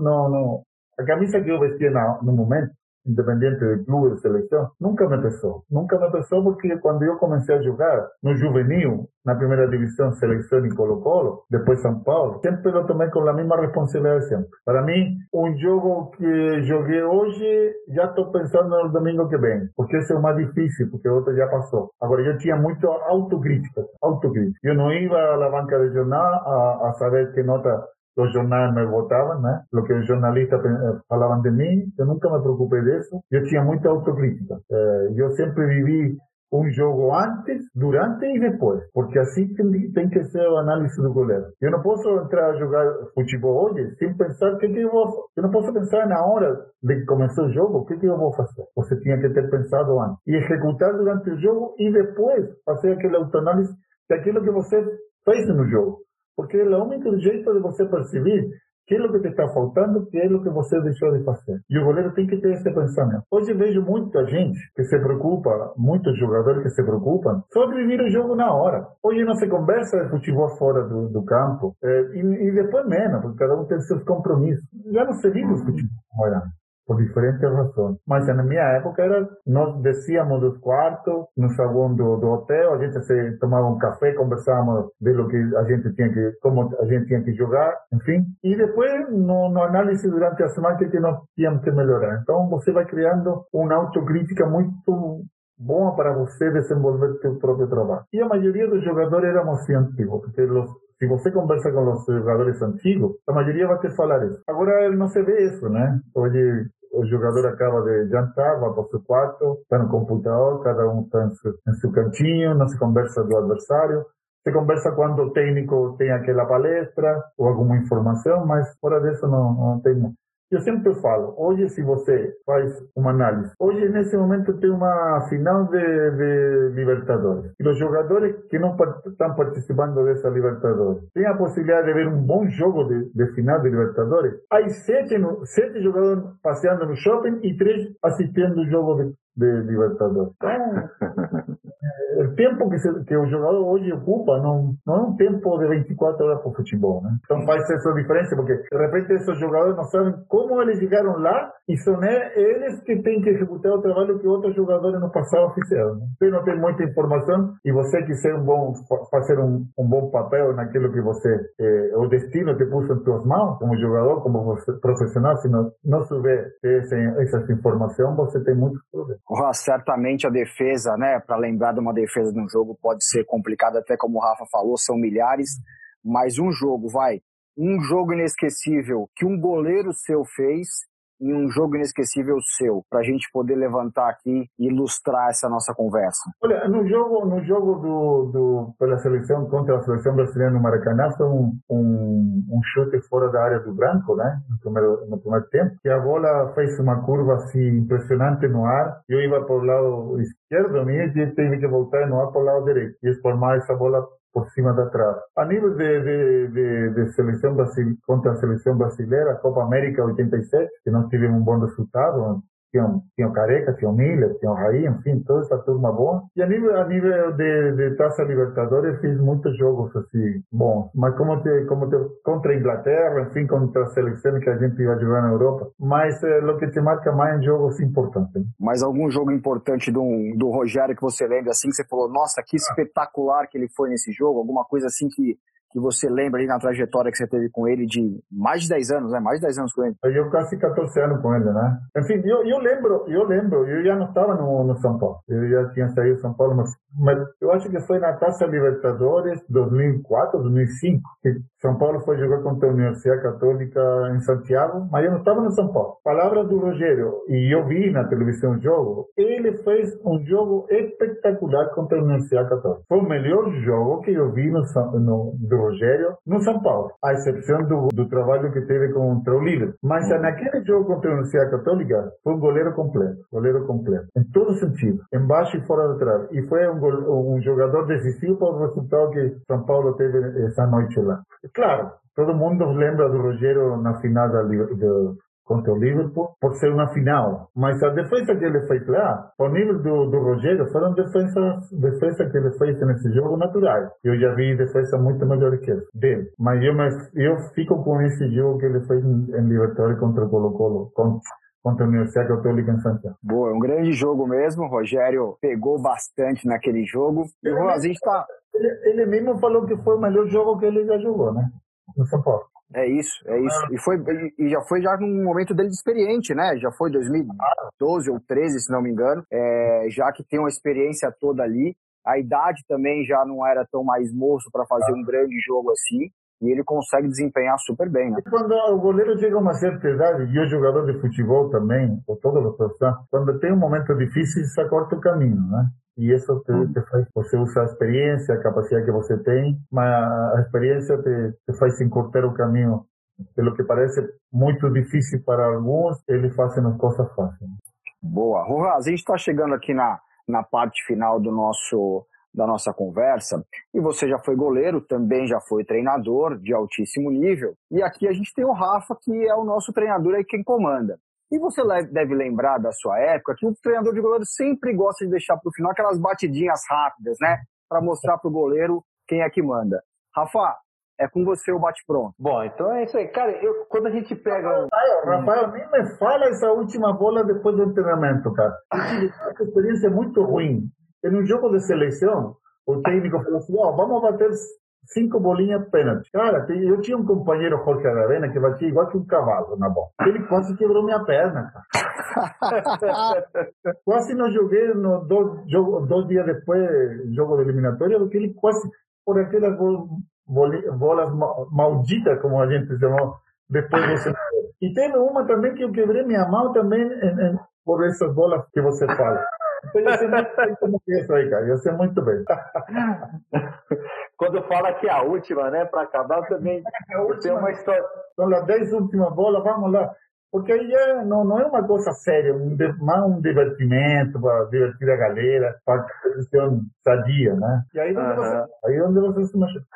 não, não a camisa que eu vestia no momento, independente de clube seleção, nunca me pesou. Nunca me pesou porque quando eu comecei a jogar no juvenil, na primeira divisão, seleção e Colo-Colo, depois São Paulo, sempre eu tomei com a mesma responsabilidade sempre. Para mim, um jogo que joguei hoje, já estou pensando no domingo que vem, porque esse é o mais difícil, porque o outro já passou. Agora, eu tinha muito autocrítica, autocrítica. Eu não ia à banca de jornal a, a saber que nota os jornais me votavam, né? O que os jornalistas eh, falavam de mim, eu nunca me preocupei disso. Eu tinha muita autocrítica. Eh, eu sempre vivi um jogo antes, durante e depois, porque assim tem, tem que ser a análise do goleiro. Eu não posso entrar a jogar futebol hoje sem pensar o que, que eu vou. Eu não posso pensar na hora de que começou o jogo, o que, que eu vou fazer. Você tinha que ter pensado antes e executar durante o jogo e depois fazer aquela autoanálise daquilo que você fez no jogo. Porque é o único jeito de você perceber que é o que te está faltando, que é o que você deixou de fazer. E o goleiro tem que ter esse pensamento. Hoje vejo muita gente que se preocupa, muitos jogadores que se preocupam, de viver o jogo na hora. Hoje não se conversa de futebol fora do, do campo, é, e, e, depois menos, porque cada um tem seus compromissos. Já não se vive o futebol como por diferentes razões. Mas na minha época era, nós descíamos dos quartos, no saguão do, do hotel, a gente se tomava um café, conversávamos de lo que a gente tinha que, como a gente tinha que jogar, enfim. E depois, no, no análise durante a semana, que nós tínhamos que melhorar. Então, você vai criando uma autocrítica muito boa para você desenvolver seu próprio trabalho. E a maioria dos jogadores éramos antigos, porque los, se você conversa com os jogadores antigos, a maioria vai te falar isso. Agora não se vê isso, né? Hoje o jogador acaba de jantar, vai para o seu quarto, está no computador, cada um está em seu, cantinho, não se conversa do adversário. Se conversa quando o técnico tem aquela palestra ou alguma informação, mas fora disso não, não tem eu sempre falo, hoje se você faz uma análise, hoje nesse momento tem uma final de, de Libertadores. E os jogadores que não estão participando dessa Libertadores têm a possibilidade de ver um bom jogo de, de final de Libertadores. Há sete, sete jogadores passeando no shopping e três assistindo o jogo de, de Libertadores. *laughs* Então, o tempo que, se, que, o jogador hoje ocupa não, não é um tempo de 24 horas para o futebol. Né? Então faz essa diferença, porque de repente esses jogadores não sabem como eles chegaram lá e são eles que têm que executar o trabalho que outros jogadores no passado fizeram. Né? Você não tem muita informação e você quiser um bom, fazer um, um bom papel naquilo que você, eh, o destino te pôs em suas mãos, como jogador, como profissional, se não, não souber essa, essas informações, você tem muitos problemas. certamente a defesa, né, para lembrar de uma defesa de um jogo pode ser complicado, até como o Rafa falou, são milhares, mas um jogo, vai, um jogo inesquecível que um goleiro seu fez em um jogo inesquecível seu, para a gente poder levantar aqui e ilustrar essa nossa conversa? Olha, no jogo, no jogo do, do pela seleção contra a seleção brasileira no Maracanã foi um, um, um chute fora da área do branco, né? No primeiro, no primeiro tempo, que a bola fez uma curva assim impressionante no ar. Eu ia para o lado esquerdo, e teve que voltar no ar para o lado direito e formar essa bola por cima da trave. A nível de, de, de, de seleção contra a seleção brasileira, Copa América 87, que nós tivemos um bom resultado, tinha, tinha o Careca, tinha o Miller, tinha o Raí, enfim, toda essa turma boa. E a nível, a nível de, de Taça Libertadores fiz muitos jogos assim, bons. Mas como te, como te, contra a Inglaterra, enfim, contra a seleção que a gente ia jogar na Europa. Mas é, o que te marca mais em jogos importantes. Mas algum jogo importante do, do Rogério que você lembra, assim, que você falou, nossa, que espetacular que ele foi nesse jogo? Alguma coisa assim que que você lembra aí na trajetória que você teve com ele de mais de 10 anos, né? Mais de 10 anos com ele. Eu quase 14 anos com ele, né? Enfim, eu, eu lembro, eu lembro, eu já não estava no, no São Paulo. Eu já tinha saído do São Paulo, mas, mas eu acho que foi na Taça Libertadores 2004, 2005, que São Paulo foi jogar contra a Universidade Católica em Santiago, mas eu não estava no São Paulo. Palavra do Rogério, e eu vi na televisão o jogo, ele fez um jogo espetacular contra a Universidade Católica. Foi o melhor jogo que eu vi no, no do Rogério no São Paulo, à exceção do, do trabalho que teve contra o Líder. Mas naquele jogo contra a Universidade Católica, foi um goleiro completo, goleiro completo, em todo sentido, embaixo e fora da trave. E foi um, um jogador decisivo para o resultado que São Paulo teve essa noite lá. Claro, todo mundo lembra do Rogério na final da, do, contra o Liverpool por ser uma final. Mas a defesa que ele fez lá, ao nível do, do Rogério, foram defesas, defesa que ele fez nesse jogo naturais. Eu já vi defesa muito melhor que essa dele. Mas eu, mas eu fico com esse jogo que ele fez em, em Libertadores contra o Colo-Colo. contra a Universidade Católica em Santiago. Boa, é um grande jogo mesmo. O Rogério pegou bastante naquele jogo. E o Rosinho está. Ele, ele mesmo falou que foi o melhor jogo que ele já jogou, né? No São Paulo. É isso, é isso. E, foi, e já foi já num momento dele de experiente, né? Já foi 2012 ou 13, se não me engano, é, já que tem uma experiência toda ali. A idade também já não era tão mais moço para fazer um grande jogo assim. E ele consegue desempenhar super bem, né? Quando o goleiro chega a uma certa idade, e o jogador de futebol também, ou todas as pessoas, quando tem um momento difícil, se corta o caminho, né? E isso te, te, faz, você usa a experiência, a capacidade que você tem, mas a experiência te, te faz encurtar o caminho. Pelo que parece muito difícil para alguns, eles fazem as coisas fáceis. Boa. Rojas, a gente está chegando aqui na, na parte final do nosso, da nossa conversa, e você já foi goleiro, também já foi treinador de altíssimo nível, e aqui a gente tem o Rafa, que é o nosso treinador aí, quem comanda. E você deve lembrar da sua época que o treinador de goleiro sempre gosta de deixar para o final aquelas batidinhas rápidas, né? Para mostrar para o goleiro quem é que manda. Rafa, é com você o bate-pronto. Bom, então é isso aí. Cara, eu, quando a gente pega. Rafael, Rafael, nem me fala essa última bola depois do treinamento, cara. Essa experiência é muito ruim. Em um jogo de seleção, o técnico falou assim: ó, oh, vamos bater cinco bolinhas pênalti. Cara, eu tinha um companheiro, Jorge Aravena, que batia igual que um cavalo na bola. Ele quase quebrou minha perna, cara. *laughs* quase não joguei no dois, jogo, dois dias depois, jogo de eliminatória, porque ele quase, por aquelas bolas malditas, como a gente chamou, depois você... E teve uma também que eu quebrei minha mão também em, em, por essas bolas que você fala. Então, ia ser muito bem isso aí, cara. Ia ser muito bem. *laughs* Quando fala que é a última, né? Para acabar também é a última, tem uma história. São as 10 últimas bolas, vamos lá. Porque aí é, não, não é uma coisa séria, um, mais um divertimento para divertir a galera, para ser um sadia, né? E aí onde, você, aí onde você se machuca.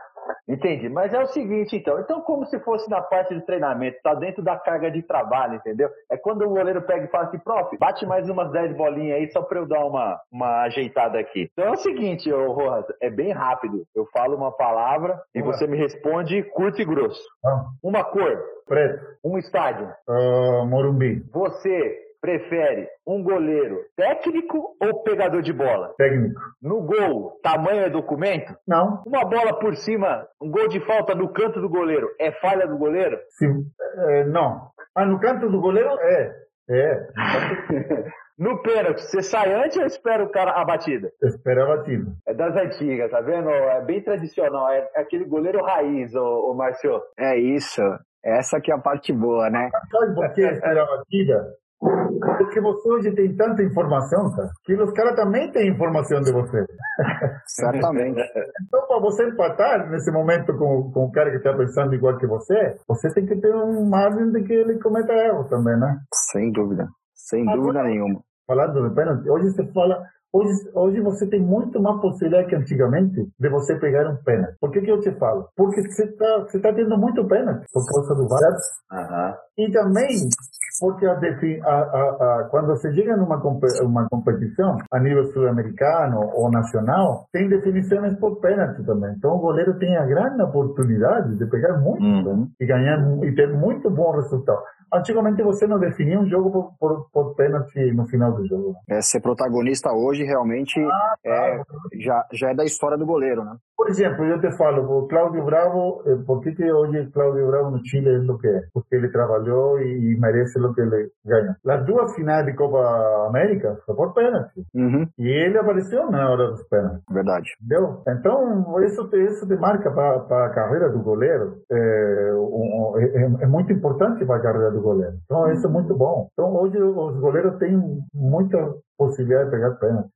Entendi. Mas é o seguinte, então. Então, como se fosse na parte do treinamento, tá dentro da carga de trabalho, entendeu? É quando o goleiro pega e fala assim, prof, bate mais umas 10 bolinhas aí só pra eu dar uma, uma ajeitada aqui. Então é o seguinte, ô Rojas, é bem rápido. Eu falo uma palavra e você me responde curto e grosso. Ah. Uma cor. Preto. Um estádio. Uh, Morumbi. Você prefere um goleiro técnico ou pegador de bola? Técnico. No gol, tamanho é documento? Não. Uma bola por cima, um gol de falta no canto do goleiro, é falha do goleiro? Sim. É, não. Ah, no canto do goleiro é. É. *laughs* No pênalti, você sai antes ou espera o cara a batida? Espera a batida. É das antigas, tá vendo? É bem tradicional. É aquele goleiro raiz, ô, ô Márcio. É isso. Essa que é a parte boa, né? Sabe por que espera a batida? Porque você hoje tem tanta informação, cara, que os caras também têm informação de você. *laughs* Certamente. então, para você empatar nesse momento com, com o cara que está pensando igual que você, você tem que ter um margem de que ele cometa erros também, né? Sem dúvida. Sem Agora, dúvida nenhuma. Falando de pênalti, hoje você fala Hoje, hoje você tem muito mais possibilidade que antigamente de você pegar um pênalti. Por que, que eu te falo? Porque você está você tá tendo muito pênalti por causa do VAR. Uhum. E também porque a, a, a, quando se chega numa uma competição a nível sul-americano ou nacional, tem definições por pênalti também. Então o goleiro tem a grande oportunidade de pegar muito uhum. e ganhar e ter muito bom resultado. Antigamente você não definia um jogo por, por, por pênalti no final do jogo. É, ser protagonista hoje realmente ah, é, já, já é da história do goleiro, né? Por exemplo, eu te falo, o Cláudio Bravo, eh, por que, que hoje Cláudio Bravo no Chile é o que é? Porque ele trabalhou e merece o que ele ganha. As duas finais de Copa América foi por pênalti. Uhum. E ele apareceu na hora dos pênaltis. Verdade. Entendeu? Então, isso, isso te marca para a carreira do goleiro. É, é, é muito importante para a carreira do goleiro. Então, isso é muito bom. Então, hoje os goleiros têm muita possibilidade de pegar pênalti.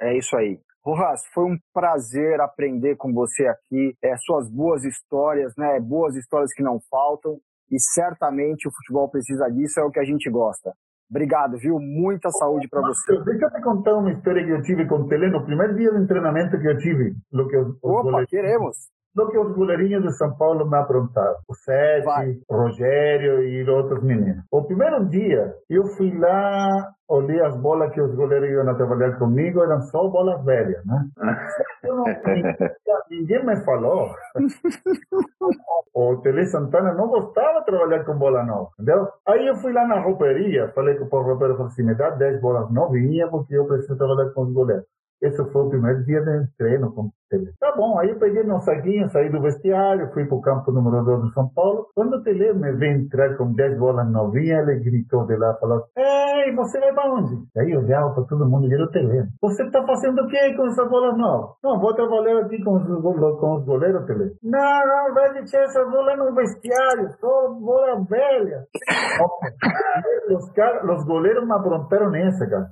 É isso aí. Rojas, foi um prazer aprender com você aqui, é, suas boas histórias, né? Boas histórias que não faltam e certamente o futebol precisa disso, é o que a gente gosta. Obrigado, viu? Muita saúde para você. Deixa eu te contar uma história que eu tive com o Tele no primeiro dia de treinamento que eu tive. Que os, os Opa, goleiros, queremos. Lo que os goleirinhos de São Paulo me aprontaram. O Sete, o Rogério e outros meninos. O primeiro dia, eu fui lá olhei as bolas que os goleiros iam trabalhar comigo, eram só bolas velhas, né? *laughs* Não, ninguém me falou. o Tele Santana não gostava de trabalhar com bola nova, entendeu? Aí eu fui lá na rouperia, falei com o Roberto, falei assim, me dá 10 bolas novinhas, porque eu preciso trabalhar com os goleiros. Esse foi o primeiro dia de treino com ele. Tá bom, aí eu peguei meu saquinho, saí do vestiário, fui para o campo número 2 de São Paulo. Quando o Tele me veio entrar com 10 bolas novinhas, ele gritou de lá, falou, Ei, você vai para onde? Aí eu olhava para todo mundo e era o Tele. Você está fazendo o que com essas bolas novas? Não, vou trabalhar aqui com os, com os goleiros, Tele. Não, não, vai deixar essa bola no vestiário, só bola velha. *laughs* os, cara, os goleiros me aprontaram nessa, cara.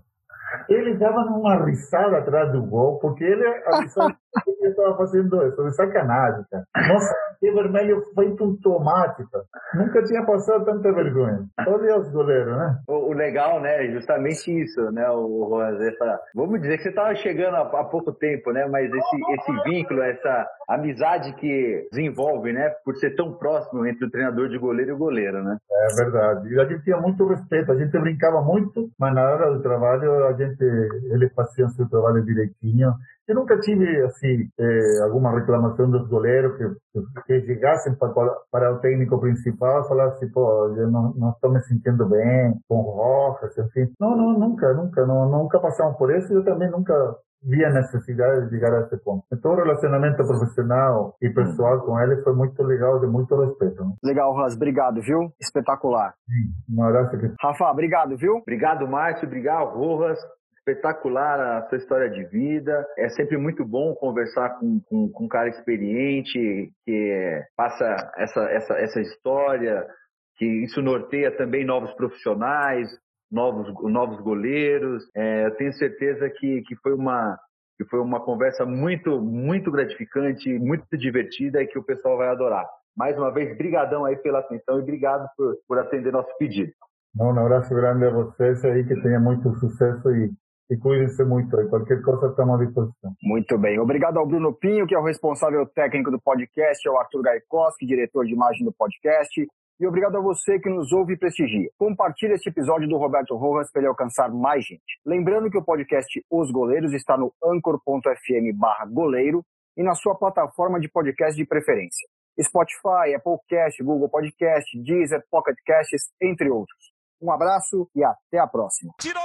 Ele dava numa risada atrás do gol, porque ele avisou *laughs* que ele estava fazendo isso, de sacanagem, cara. Nossa, que vermelho feito um tomate, cara. Nunca tinha passado tanta vergonha. Olha os goleiros, né? O, o, legal, né, é justamente isso, né, o Rosa, essa... Vamos dizer que você estava chegando há, há, pouco tempo, né, mas esse, esse vínculo, essa amizade que desenvolve, né, por ser tão próximo entre o treinador de goleiro e o goleiro, né? É verdade. E a gente tinha muito respeito, a gente brincava muito, mas na hora do trabalho a gente, ele fazia o seu trabalho direitinho. Eu nunca tive, assim, eh, alguma reclamação dos goleiros que, que chegassem para, para o técnico principal e falassem, pô, eu não, não estou me sentindo bem com Rojas, enfim. Não, não, nunca, nunca, não, nunca passamos por isso. Eu também nunca vi a necessidade de chegar a esse ponto. Então, o relacionamento profissional e pessoal com ele foi muito legal, de muito respeito. Né? Legal, Ras, obrigado, viu? Espetacular. Sim, um abraço. Aqui. Rafa, obrigado, viu? Obrigado, Márcio, obrigado, Rojas. Espetacular a sua história de vida. É sempre muito bom conversar com, com, com um cara experiente que passa essa, essa, essa história, que isso norteia também novos profissionais, novos, novos goleiros. É, eu tenho certeza que, que, foi uma, que foi uma conversa muito, muito gratificante, muito divertida e que o pessoal vai adorar. Mais uma vez, brigadão aí pela atenção e obrigado por, por atender nosso pedido. Um abraço grande a vocês aí, que tenha muito sucesso e, e cuidem-se muito aí. Qualquer coisa estamos à disposição. Muito bem. Obrigado ao Bruno Pinho, que é o responsável técnico do podcast, ao Arthur Gaikoski, diretor de imagem do podcast, e obrigado a você que nos ouve e prestigia. Compartilhe este episódio do Roberto Rojas para ele alcançar mais gente. Lembrando que o podcast Os Goleiros está no anchor.fm barra goleiro e na sua plataforma de podcast de preferência. Spotify, Applecast, Google Podcast, Deezer, Pocket Casts, entre outros. Um abraço e até a próxima. Tirou